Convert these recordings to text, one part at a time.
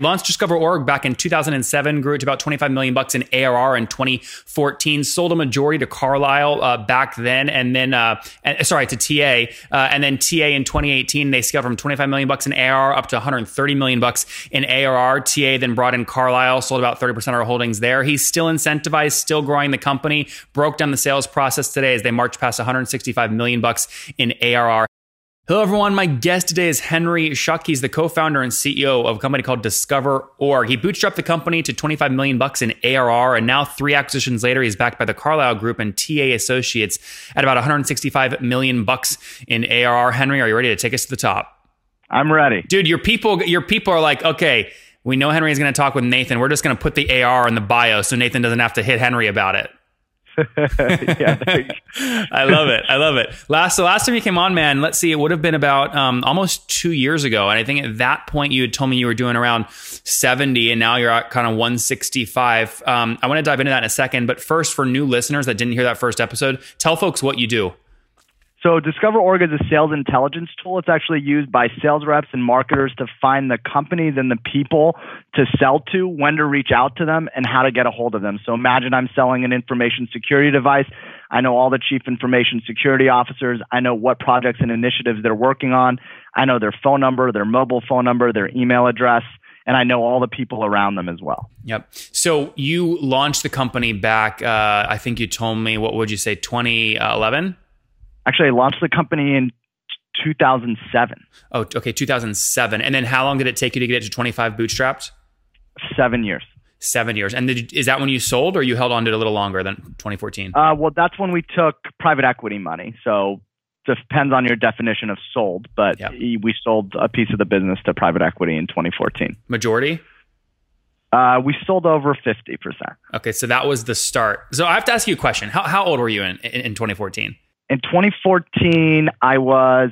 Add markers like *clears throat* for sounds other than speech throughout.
Launched Discover.org back in 2007, grew it to about 25 million bucks in ARR in 2014. Sold a majority to Carlyle uh, back then, and then uh, and, sorry to TA, uh, and then TA in 2018 they scaled from 25 million bucks in ARR up to 130 million bucks in ARR. TA then brought in Carlyle, sold about 30 percent of our holdings there. He's still incentivized, still growing the company. Broke down the sales process today as they march past 165 million bucks in ARR. Hello, everyone. My guest today is Henry Schuck. He's the co-founder and CEO of a company called Discover Org. He bootstrapped the company to 25 million bucks in ARR, and now three acquisitions later, he's backed by the Carlyle Group and TA Associates at about 165 million bucks in ARR. Henry, are you ready to take us to the top? I'm ready, dude. Your people, your people are like, okay, we know Henry is going to talk with Nathan. We're just going to put the AR in the bio so Nathan doesn't have to hit Henry about it. *laughs* I love it. I love it. Last the last time you came on, man, let's see, it would have been about um, almost two years ago, and I think at that point you had told me you were doing around seventy, and now you're at kind of one sixty five. Um, I want to dive into that in a second, but first, for new listeners that didn't hear that first episode, tell folks what you do. So Discover Org is a sales intelligence tool. It's actually used by sales reps and marketers to find the companies and the people to sell to, when to reach out to them, and how to get a hold of them. So imagine I'm selling an information security device. I know all the chief information security officers. I know what projects and initiatives they're working on. I know their phone number, their mobile phone number, their email address and I know all the people around them as well. Yep. So you launched the company back, uh, I think you told me, what would you say, 2011? Actually, I launched the company in 2007. Oh, okay, 2007. And then how long did it take you to get it to 25 bootstrapped? Seven years. Seven years. And did, is that when you sold or you held on to it a little longer than 2014? Uh, well, that's when we took private equity money. So depends on your definition of sold, but yep. we sold a piece of the business to private equity in 2014. Majority? Uh, we sold over 50%. Okay, so that was the start. So I have to ask you a question. How, how old were you in, in, in 2014? In 2014, I was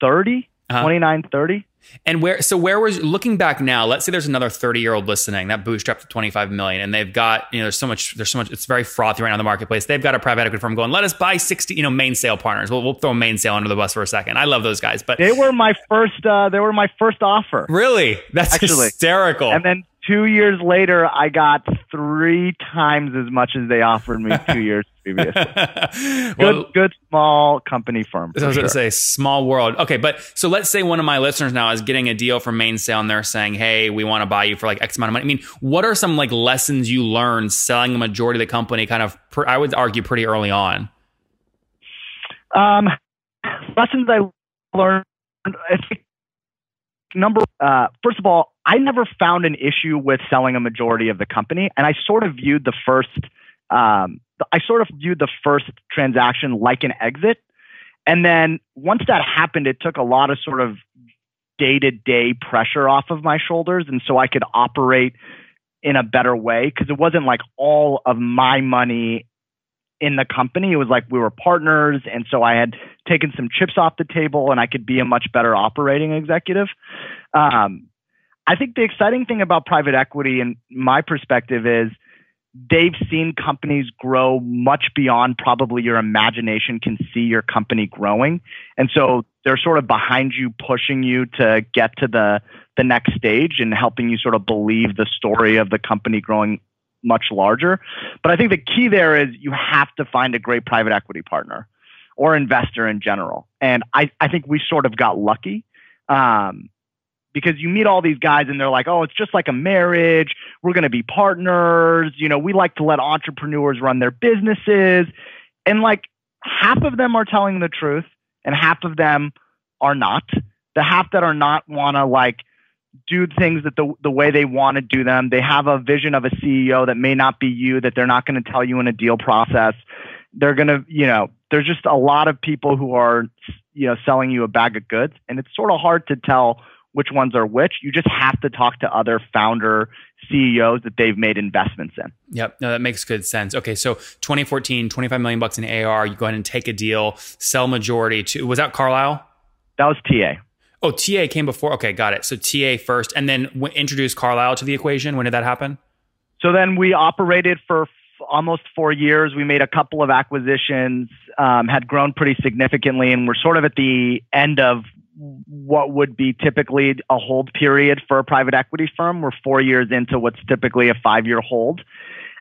30, uh-huh. 29, 30. And where, so where was, looking back now, let's say there's another 30 year old listening that bootstrapped to 25 million and they've got, you know, there's so much, there's so much, it's very frothy right now in the marketplace. They've got a private equity firm going, let us buy 60, you know, Mainsail partners. We'll, we'll throw Mainsail under the bus for a second. I love those guys, but they were my first, uh, they were my first offer. Really? That's Actually. hysterical. And then two years later, I got three times as much as they offered me two years *laughs* previously. well, good, good small company firm. I was going to say small world. Okay, but so let's say one of my listeners now is getting a deal from Mainsail and they're saying, "Hey, we want to buy you for like X amount of money." I mean, what are some like lessons you learned selling a majority of the company? Kind of, I would argue, pretty early on. Um, lessons I learned. I think number uh, first of all, I never found an issue with selling a majority of the company, and I sort of viewed the first um, I sort of viewed the first transaction like an exit, and then once that happened, it took a lot of sort of day to day pressure off of my shoulders, and so I could operate in a better way because it wasn't like all of my money in the company. It was like we were partners. And so I had taken some chips off the table and I could be a much better operating executive. Um, I think the exciting thing about private equity, in my perspective, is they've seen companies grow much beyond probably your imagination can see your company growing. And so they're sort of behind you, pushing you to get to the, the next stage and helping you sort of believe the story of the company growing much larger. But I think the key there is you have to find a great private equity partner or investor in general. And I, I think we sort of got lucky. Um, because you meet all these guys and they're like, oh, it's just like a marriage. We're going to be partners. You know, we like to let entrepreneurs run their businesses. And like half of them are telling the truth and half of them are not. The half that are not want to like do things that the, the way they want to do them. They have a vision of a CEO that may not be you, that they're not going to tell you in a deal process. They're going to, you know, there's just a lot of people who are, you know, selling you a bag of goods. And it's sort of hard to tell which ones are which. You just have to talk to other founder CEOs that they've made investments in. Yep. No, that makes good sense. Okay. So 2014, 25 million bucks in AR, you go ahead and take a deal, sell majority to, was that Carlyle? That was TA. Oh, TA came before. Okay, got it. So TA first, and then w- introduce Carlyle to the equation. When did that happen? So then we operated for f- almost four years. We made a couple of acquisitions, um, had grown pretty significantly, and we're sort of at the end of what would be typically a hold period for a private equity firm. We're four years into what's typically a five year hold.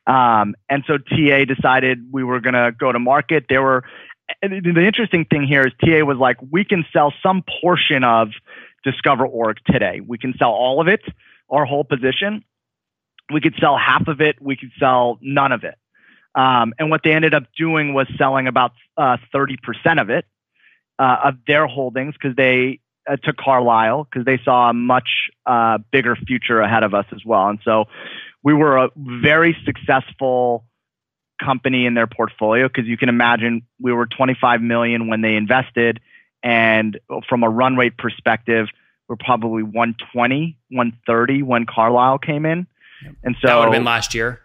Um, and so TA decided we were going to go to market. There were, the interesting thing here is TA was like, we can sell some portion of Discover Org today. We can sell all of it, our whole position. We could sell half of it. We could sell none of it. Um, and what they ended up doing was selling about uh, 30% of it, uh, of their holdings, because they uh, to Carlyle, because they saw a much uh, bigger future ahead of us as well. And so we were a very successful company in their portfolio because you can imagine we were 25 million when they invested and from a run rate perspective we're probably 120 130 when carlyle came in. And so that would have been last year?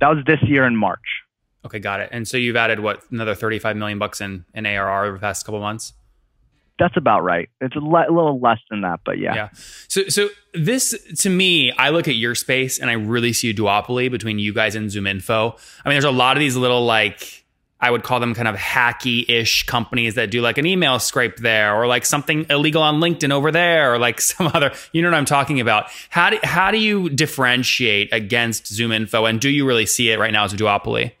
That was this year in march. Okay got it. And so you've added what another 35 million bucks in, in arr over the past couple months that's about right. It's a, le- a, little less than that, but yeah. Yeah. So, so this to me, I look at your space and I really see a duopoly between you guys and Zoom Info. I mean, there's a lot of these little like I would call them kind of hacky-ish companies that do like an email scrape there, or like something illegal on LinkedIn over there, or like *laughs* some other. You know what I'm talking about? How do how do you differentiate against Zoom Info and do you really see it right now as a duopoly?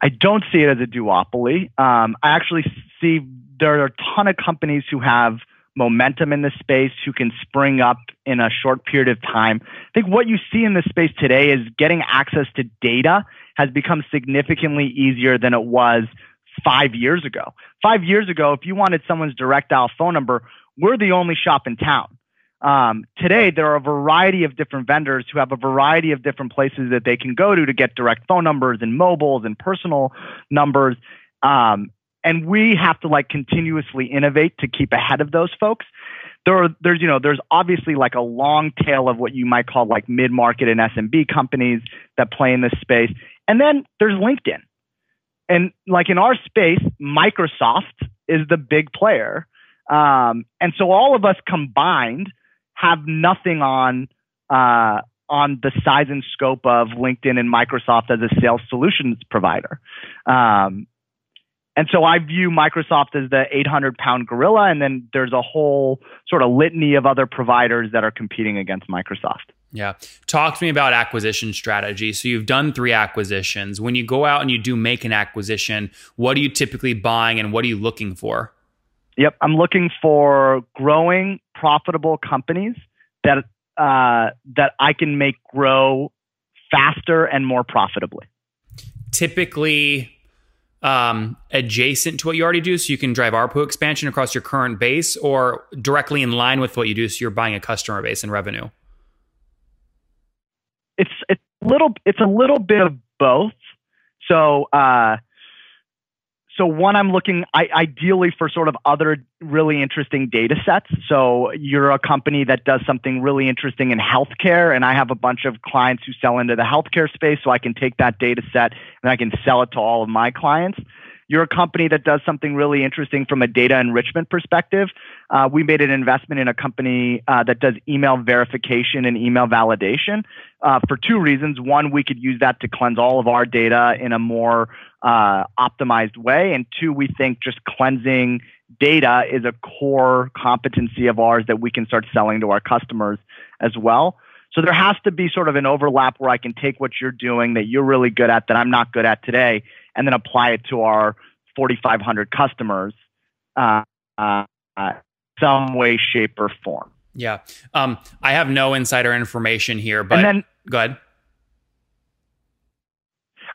I don't see it as a duopoly. Um, I actually see there are a ton of companies who have momentum in this space who can spring up in a short period of time. I think what you see in this space today is getting access to data has become significantly easier than it was five years ago. Five years ago, if you wanted someone's direct dial phone number, we're the only shop in town. Um, today, there are a variety of different vendors who have a variety of different places that they can go to to get direct phone numbers and mobiles and personal numbers. Um, and we have to like continuously innovate to keep ahead of those folks. There are there's you know there's obviously like a long tail of what you might call like mid-market and SMB companies that play in this space. And then there's LinkedIn. And like in our space Microsoft is the big player. Um, and so all of us combined have nothing on uh, on the size and scope of LinkedIn and Microsoft as a sales solutions provider. Um, and so I view Microsoft as the 800 pound gorilla, and then there's a whole sort of litany of other providers that are competing against Microsoft. Yeah. Talk to me about acquisition strategy. So you've done three acquisitions. When you go out and you do make an acquisition, what are you typically buying and what are you looking for? Yep. I'm looking for growing, profitable companies that, uh, that I can make grow faster and more profitably. Typically, um, adjacent to what you already do, so you can drive ARPU expansion across your current base, or directly in line with what you do, so you're buying a customer base and revenue? It's it's a little it's a little bit of both. So uh, so one, I'm looking I, ideally for sort of other really interesting data sets. So you're a company that does something really interesting in healthcare, and I have a bunch of clients who sell into the healthcare space, so I can take that data set and I can sell it to all of my clients. You're a company that does something really interesting from a data enrichment perspective. Uh, we made an investment in a company uh, that does email verification and email validation uh, for two reasons. One, we could use that to cleanse all of our data in a more uh, optimized way. And two, we think just cleansing data is a core competency of ours that we can start selling to our customers as well. So there has to be sort of an overlap where I can take what you're doing that you're really good at that I'm not good at today and then apply it to our 4,500 customers uh, uh, some way, shape, or form. Yeah. Um, I have no insider information here, but and then, go ahead.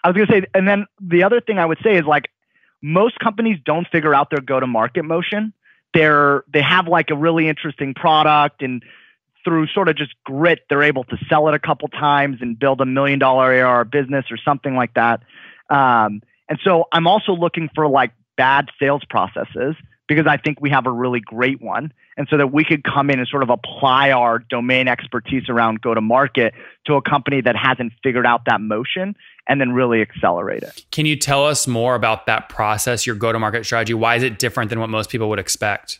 I was going to say, and then the other thing I would say is like most companies don't figure out their go to market motion. They're, they have like a really interesting product and through sort of just grit, they're able to sell it a couple times and build a million dollar AR business or something like that. Um, and so I'm also looking for like bad sales processes because I think we have a really great one. And so that we could come in and sort of apply our domain expertise around go to market to a company that hasn't figured out that motion and then really accelerate it. Can you tell us more about that process, your go to market strategy? Why is it different than what most people would expect?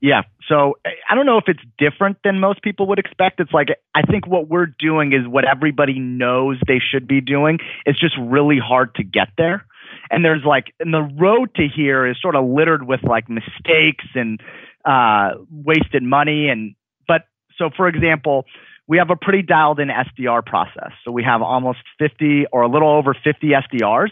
Yeah. So I don't know if it's different than most people would expect. It's like, I think what we're doing is what everybody knows they should be doing. It's just really hard to get there and there's like and the road to here is sort of littered with like mistakes and uh, wasted money. And but so for example, we have a pretty dialed in SDR process. So we have almost 50 or a little over 50 SDRs.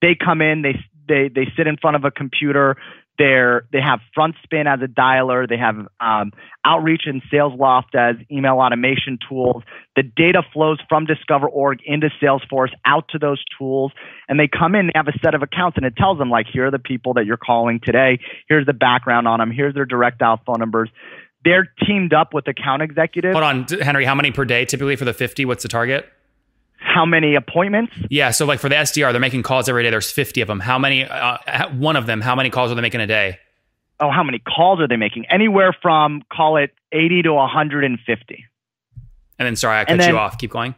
They come in, they they they sit in front of a computer. They're, they have FrontSpin as a dialer. They have um, Outreach and SalesLoft as email automation tools. The data flows from Discover.org into Salesforce out to those tools. And they come in, they have a set of accounts, and it tells them, like, here are the people that you're calling today. Here's the background on them. Here's their direct dial phone numbers. They're teamed up with account executives. Hold on, Henry, how many per day typically for the 50? What's the target? How many appointments? Yeah, so like for the SDR, they're making calls every day. There's 50 of them. How many? Uh, one of them. How many calls are they making a day? Oh, how many calls are they making? Anywhere from call it 80 to 150. And then, sorry, I cut then, you off. Keep going.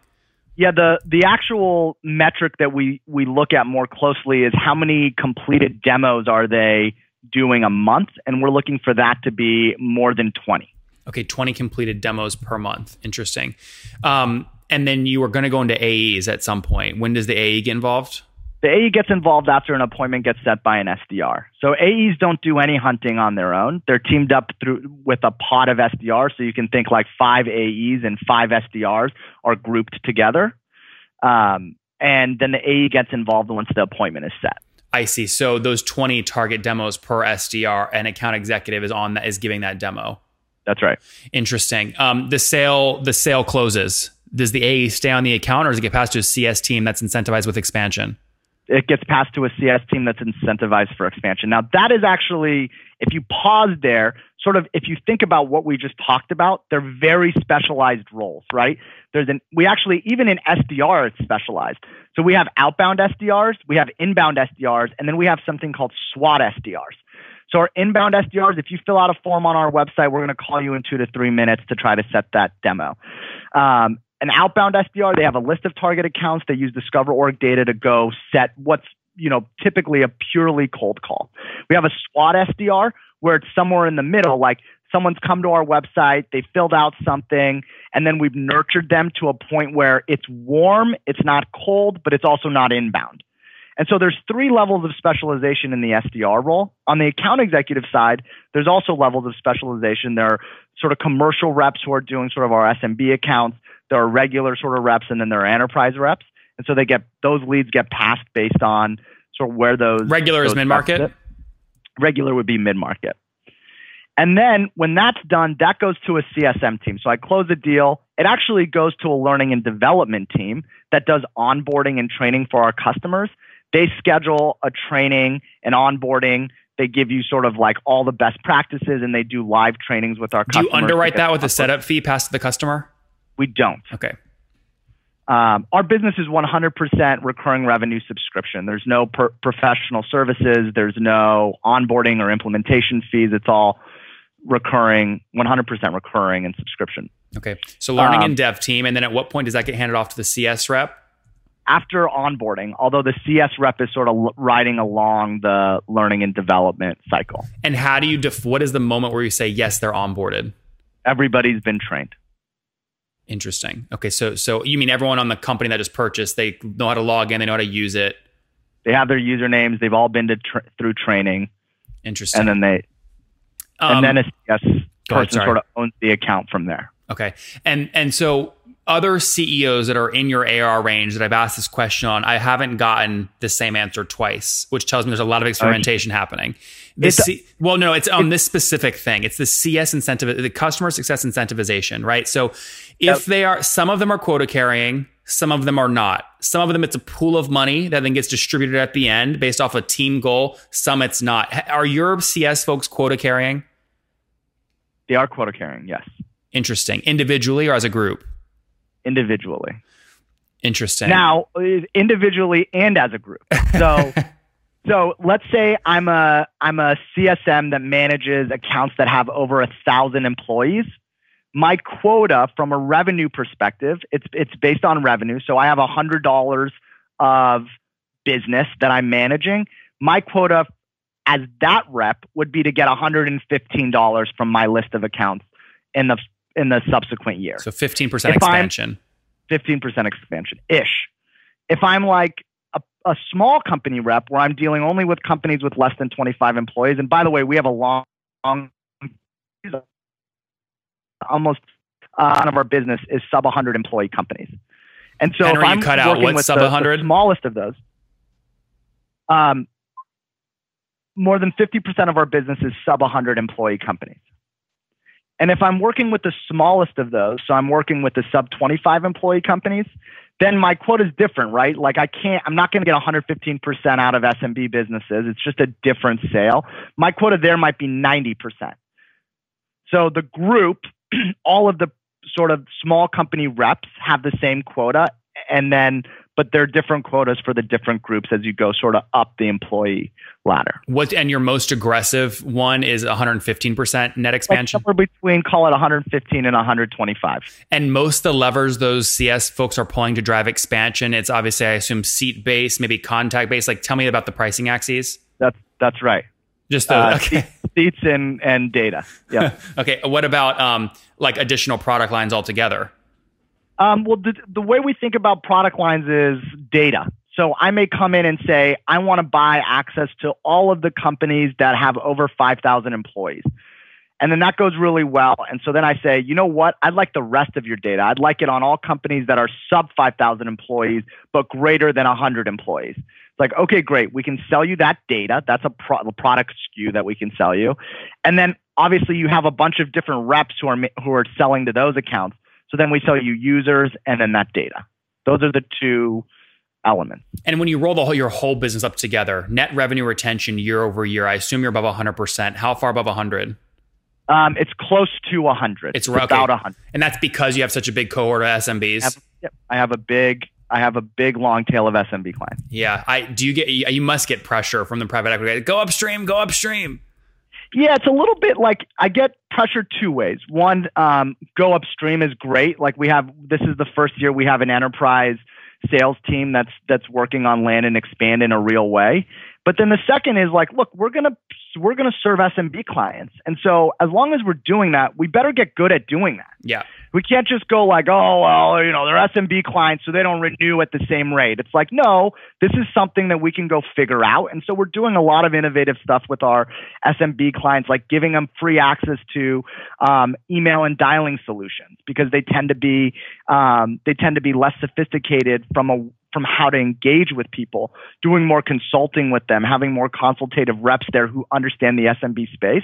Yeah, the the actual metric that we we look at more closely is how many completed demos are they doing a month, and we're looking for that to be more than 20. Okay, 20 completed demos per month. Interesting. Um, and then you were going to go into AEs at some point. When does the AE get involved? The AE gets involved after an appointment gets set by an SDR. So AEs don't do any hunting on their own. They're teamed up through with a pod of SDRs. So you can think like five AEs and five SDRs are grouped together. Um, and then the AE gets involved once the appointment is set. I see. So those 20 target demos per SDR, an account executive is on that is giving that demo. That's right. Interesting. Um, the sale the sale closes does the AE stay on the account or does it get passed to a CS team that's incentivized with expansion? It gets passed to a CS team that's incentivized for expansion. Now, that is actually, if you pause there, sort of, if you think about what we just talked about, they're very specialized roles, right? There's an, we actually, even in SDR, it's specialized. So we have outbound SDRs, we have inbound SDRs, and then we have something called SWAT SDRs. So our inbound SDRs, if you fill out a form on our website, we're going to call you in two to three minutes to try to set that demo. Um, an outbound SDR, they have a list of target accounts. They use Discover.org data to go set what's you know typically a purely cold call. We have a SWAT SDR where it's somewhere in the middle, like someone's come to our website, they filled out something, and then we've nurtured them to a point where it's warm, it's not cold, but it's also not inbound. And so there's three levels of specialization in the SDR role. On the account executive side, there's also levels of specialization. There are sort of commercial reps who are doing sort of our SMB accounts there are regular sort of reps and then there are enterprise reps. And so they get those leads get passed based on sort of where those regular those is mid market. Regular would be mid market. And then when that's done, that goes to a CSM team. So I close a deal. It actually goes to a learning and development team that does onboarding and training for our customers. They schedule a training and onboarding. They give you sort of like all the best practices and they do live trainings with our do customers. Do you underwrite that with a setup fee passed to the customer? We don't. Okay. Um, our business is 100% recurring revenue subscription. There's no per- professional services. There's no onboarding or implementation fees. It's all recurring, 100% recurring and subscription. Okay. So learning um, and dev team. And then at what point does that get handed off to the CS rep? After onboarding, although the CS rep is sort of riding along the learning and development cycle. And how do you, def- what is the moment where you say, CS, they're onboarded? Everybody's been trained. Interesting. Okay, so so you mean everyone on the company that just purchased, they know how to log in, they know how to use it. They have their usernames. They've all been to tra- through training. Interesting. And then they, um, and then a yes person ahead, sort of owns the account from there. Okay, and and so other CEOs that are in your AR range that I've asked this question on, I haven't gotten the same answer twice, which tells me there's a lot of experimentation happening. The C- well, no, it's um, on this specific thing. It's the CS incentive, the customer success incentivization, right? So if they are, some of them are quota carrying, some of them are not. Some of them, it's a pool of money that then gets distributed at the end based off a team goal. Some it's not. Are your CS folks quota carrying? They are quota carrying, yes. Interesting. Individually or as a group? Individually. Interesting. Now, individually and as a group. So, *laughs* so let's say I'm a I'm a CSM that manages accounts that have over a thousand employees. My quota from a revenue perspective, it's it's based on revenue. So I have a hundred dollars of business that I'm managing. My quota as that rep would be to get $115 from my list of accounts in the in the subsequent year. So 15% expansion. 15% expansion ish. If I'm like a, a, small company rep where I'm dealing only with companies with less than 25 employees, and by the way, we have a long, long almost uh, of our business is sub 100 employee companies. And so Henry, if I'm cut out working what with sub the, 100? the smallest of those, um, more than 50% of our business is sub 100 employee companies. And if I'm working with the smallest of those, so I'm working with the sub 25 employee companies, then my quota is different, right? Like I can't, I'm not going to get 115% out of SMB businesses. It's just a different sale. My quota there might be 90%. So the group, *clears throat* all of the sort of small company reps have the same quota. And then but there are different quotas for the different groups as you go sort of up the employee ladder. What and your most aggressive one is 115% net expansion. Like somewhere between call it 115 and 125. And most the levers those CS folks are pulling to drive expansion, it's obviously I assume seat based, maybe contact based. Like tell me about the pricing axes. That's that's right. Just the uh, okay. seats and and data. Yeah. *laughs* okay. What about um like additional product lines altogether? Um, well, the, the way we think about product lines is data. So I may come in and say, I want to buy access to all of the companies that have over 5,000 employees. And then that goes really well. And so then I say, you know what? I'd like the rest of your data. I'd like it on all companies that are sub 5,000 employees, but greater than 100 employees. It's like, okay, great. We can sell you that data. That's a, pro- product SKU that we can sell you. And then obviously you have a bunch of different reps who are, who are selling to those accounts. So then we sell you users and then that data. Those are the two elements. And when you roll the whole, your whole business up together, net revenue retention year over year, I assume you're above 100%. How far above 100? Um, it's close to 100. It's, okay. about 100. And that's because you have such a big cohort of SMBs. I have, yep, I have a big I have a big long tail of SMB clients. Yeah, I do you get you must get pressure from the private equity. Go upstream, go upstream. Yeah, it's a little bit like I get pressure two ways. One, um, go upstream is great. Like we have, this is the first year we have an enterprise sales team that's that's working on land and expand in a real way. But then the second is like, look, we're gonna we're gonna serve SMB clients, and so as long as we're doing that, we better get good at doing that. Yeah. We can't just go like, oh, well, you know, they're SMB clients, so they don't renew at the same rate. It's like, no, this is something that we can go figure out. And so we're doing a lot of innovative stuff with our SMB clients, like giving them free access to um, email and dialing solutions because they tend to be um, they tend to be less sophisticated from a from how to engage with people, doing more consulting with them, having more consultative reps there who understand the SMB space.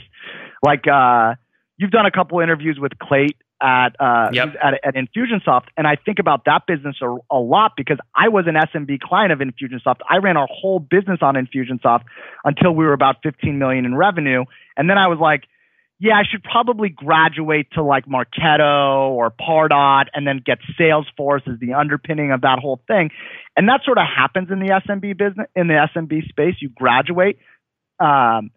Like uh, you've done a couple interviews with Clate at, uh, yep. at, at Infusionsoft, and I think about that business a, a, lot because I was an SMB client of Infusionsoft. I ran our whole business on Infusionsoft until we were about 15 million in revenue, and then I was like, yeah, I should probably graduate to like Marketo or Pardot and then get Salesforce as the underpinning of that whole thing. And that sort of happens in the SMB business, in the SMB space. You graduate. Um,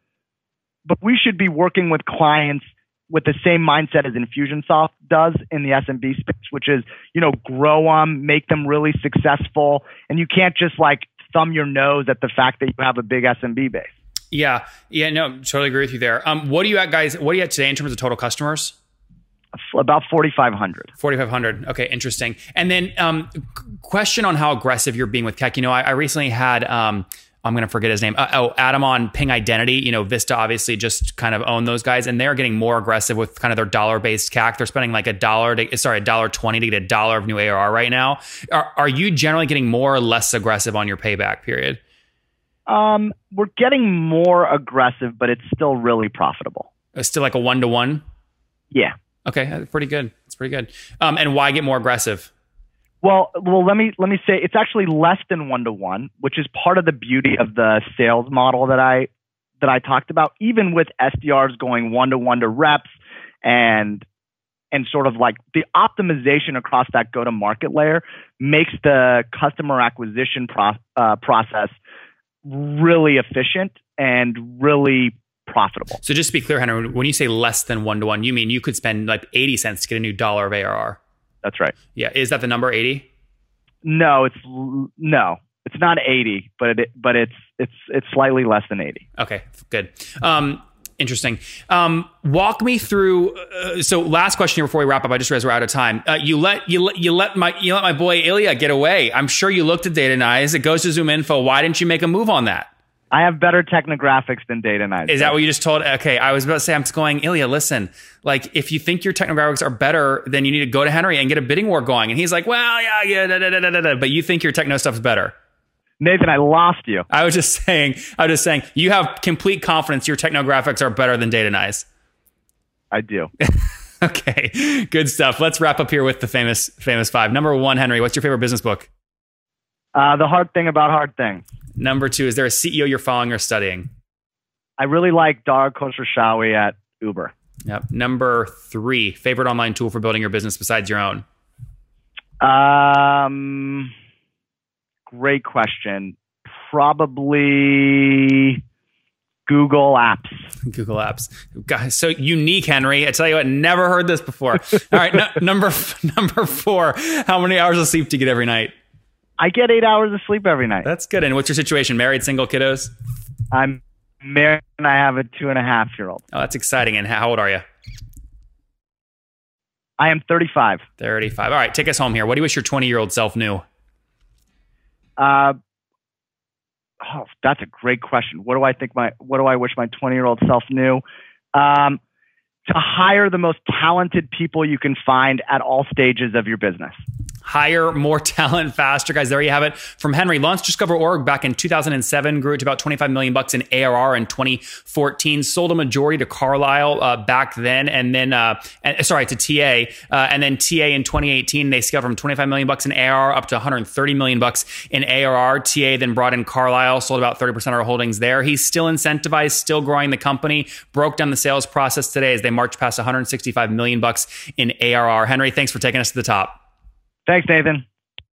but we should be working with clients with the same mindset as Infusionsoft does in the SMB space, which is, you know, grow them, make them really successful. And you can't just like thumb your nose at the fact that you have a big SMB base. Yeah. Yeah. No, totally agree with you there. Um, what do you at, guys? What do you at today in terms of total customers? About 4,500. 4,500. Okay. Interesting. And then, um, question on how aggressive you're being with CAC. You know, I, I recently had, um, I'm going to forget his name. Uh, oh, Adam on Ping Identity. You know, Vista obviously just kind of own those guys, and they're getting more aggressive with kind of their dollar based CAC. They're spending like a dollar to sorry, a dollar twenty to get a dollar of new ARR right now. Are, are you generally getting more or less aggressive on your payback period? Um, we're getting more aggressive, but it's still really profitable. It's still like a one to one. Yeah. Okay, pretty good. It's pretty good. Um, and why get more aggressive? Well, well, let me let me say it's actually less than one to one, which is part of the beauty of the sales model that I that I talked about. Even with SDRs going one to one to reps and and sort of like the optimization across that go to market layer makes the customer acquisition pro- uh, process really efficient and really profitable. So just to be clear, Henry, when you say less than one to one, you mean you could spend like 80 cents to get a new dollar of ARR? That's right. Yeah. Is that the number 80? No, it's no. It's not 80, but it but it's it's it's slightly less than 80. Okay, good. Um, interesting. Um, walk me through. Uh, so, last question here before we wrap up. I just realized we're out of time. Uh, you let you let you let my you let my boy Ilya get away. I'm sure you looked at Datanyze. It goes to Zoom Info. Why didn't you make a move on that? I have better technographics than Datanyze. Is that what you just told? Okay, I was about to say, I'm just going, Ilya, listen, like if you think your technographics are better, then you need to go to Henry and get a bidding war going. And he's like, well, yeah, yeah, da, da, da, da, da, but you think your techno stuff's better. Nathan, I lost you. I was just *laughs* saying, I was just saying, you have complete confidence your technographics are better than Datanyze. I do. *laughs* okay, good stuff. Let's wrap up here with the famous, famous five. Number one, Henry, what's your favorite business book? Uh, the hard thing about hard thing. Number two, is there a CEO you're following or studying? I really like Dara Khosrowshahi at Uber. Yep. Number three, favorite online tool for building your business besides your own? Um, great question. Probably Google Apps. *laughs* Google Apps. God, so unique, Henry. I tell you what, never heard this before. *laughs* All right, no, number *laughs* number four. How many hours of sleep do you get every night? I get eight hours of sleep every night. That's good. And what's your situation? Married, single, kiddos? I'm married and I have a two and a half year old. Oh, that's exciting. And how old are you? I am 35. 35. All right, take us home here. What do you wish your 20 year old self knew? Uh, oh, that's a great question. What do I think my What do I wish my 20 year old self knew? Um, to hire the most talented people you can find at all stages of your business hire more *laughs* talent faster guys. There you have it. From henry launchdiscover.org back in 2007 grew to about 25 million bucks in arr in 2014 sold a majority to carlyle uh, back then and then uh, and, sorry to ta uh, and then ta in 2018 they scaled from 25 million bucks in arr up to 130 million bucks in arr ta then brought in carlyle sold about 30% of our holdings there. He's still incentivized still growing the company. Broke down the sales process today as they march past 165 million bucks in arr henry thanks for taking us to the top Thanks, Nathan.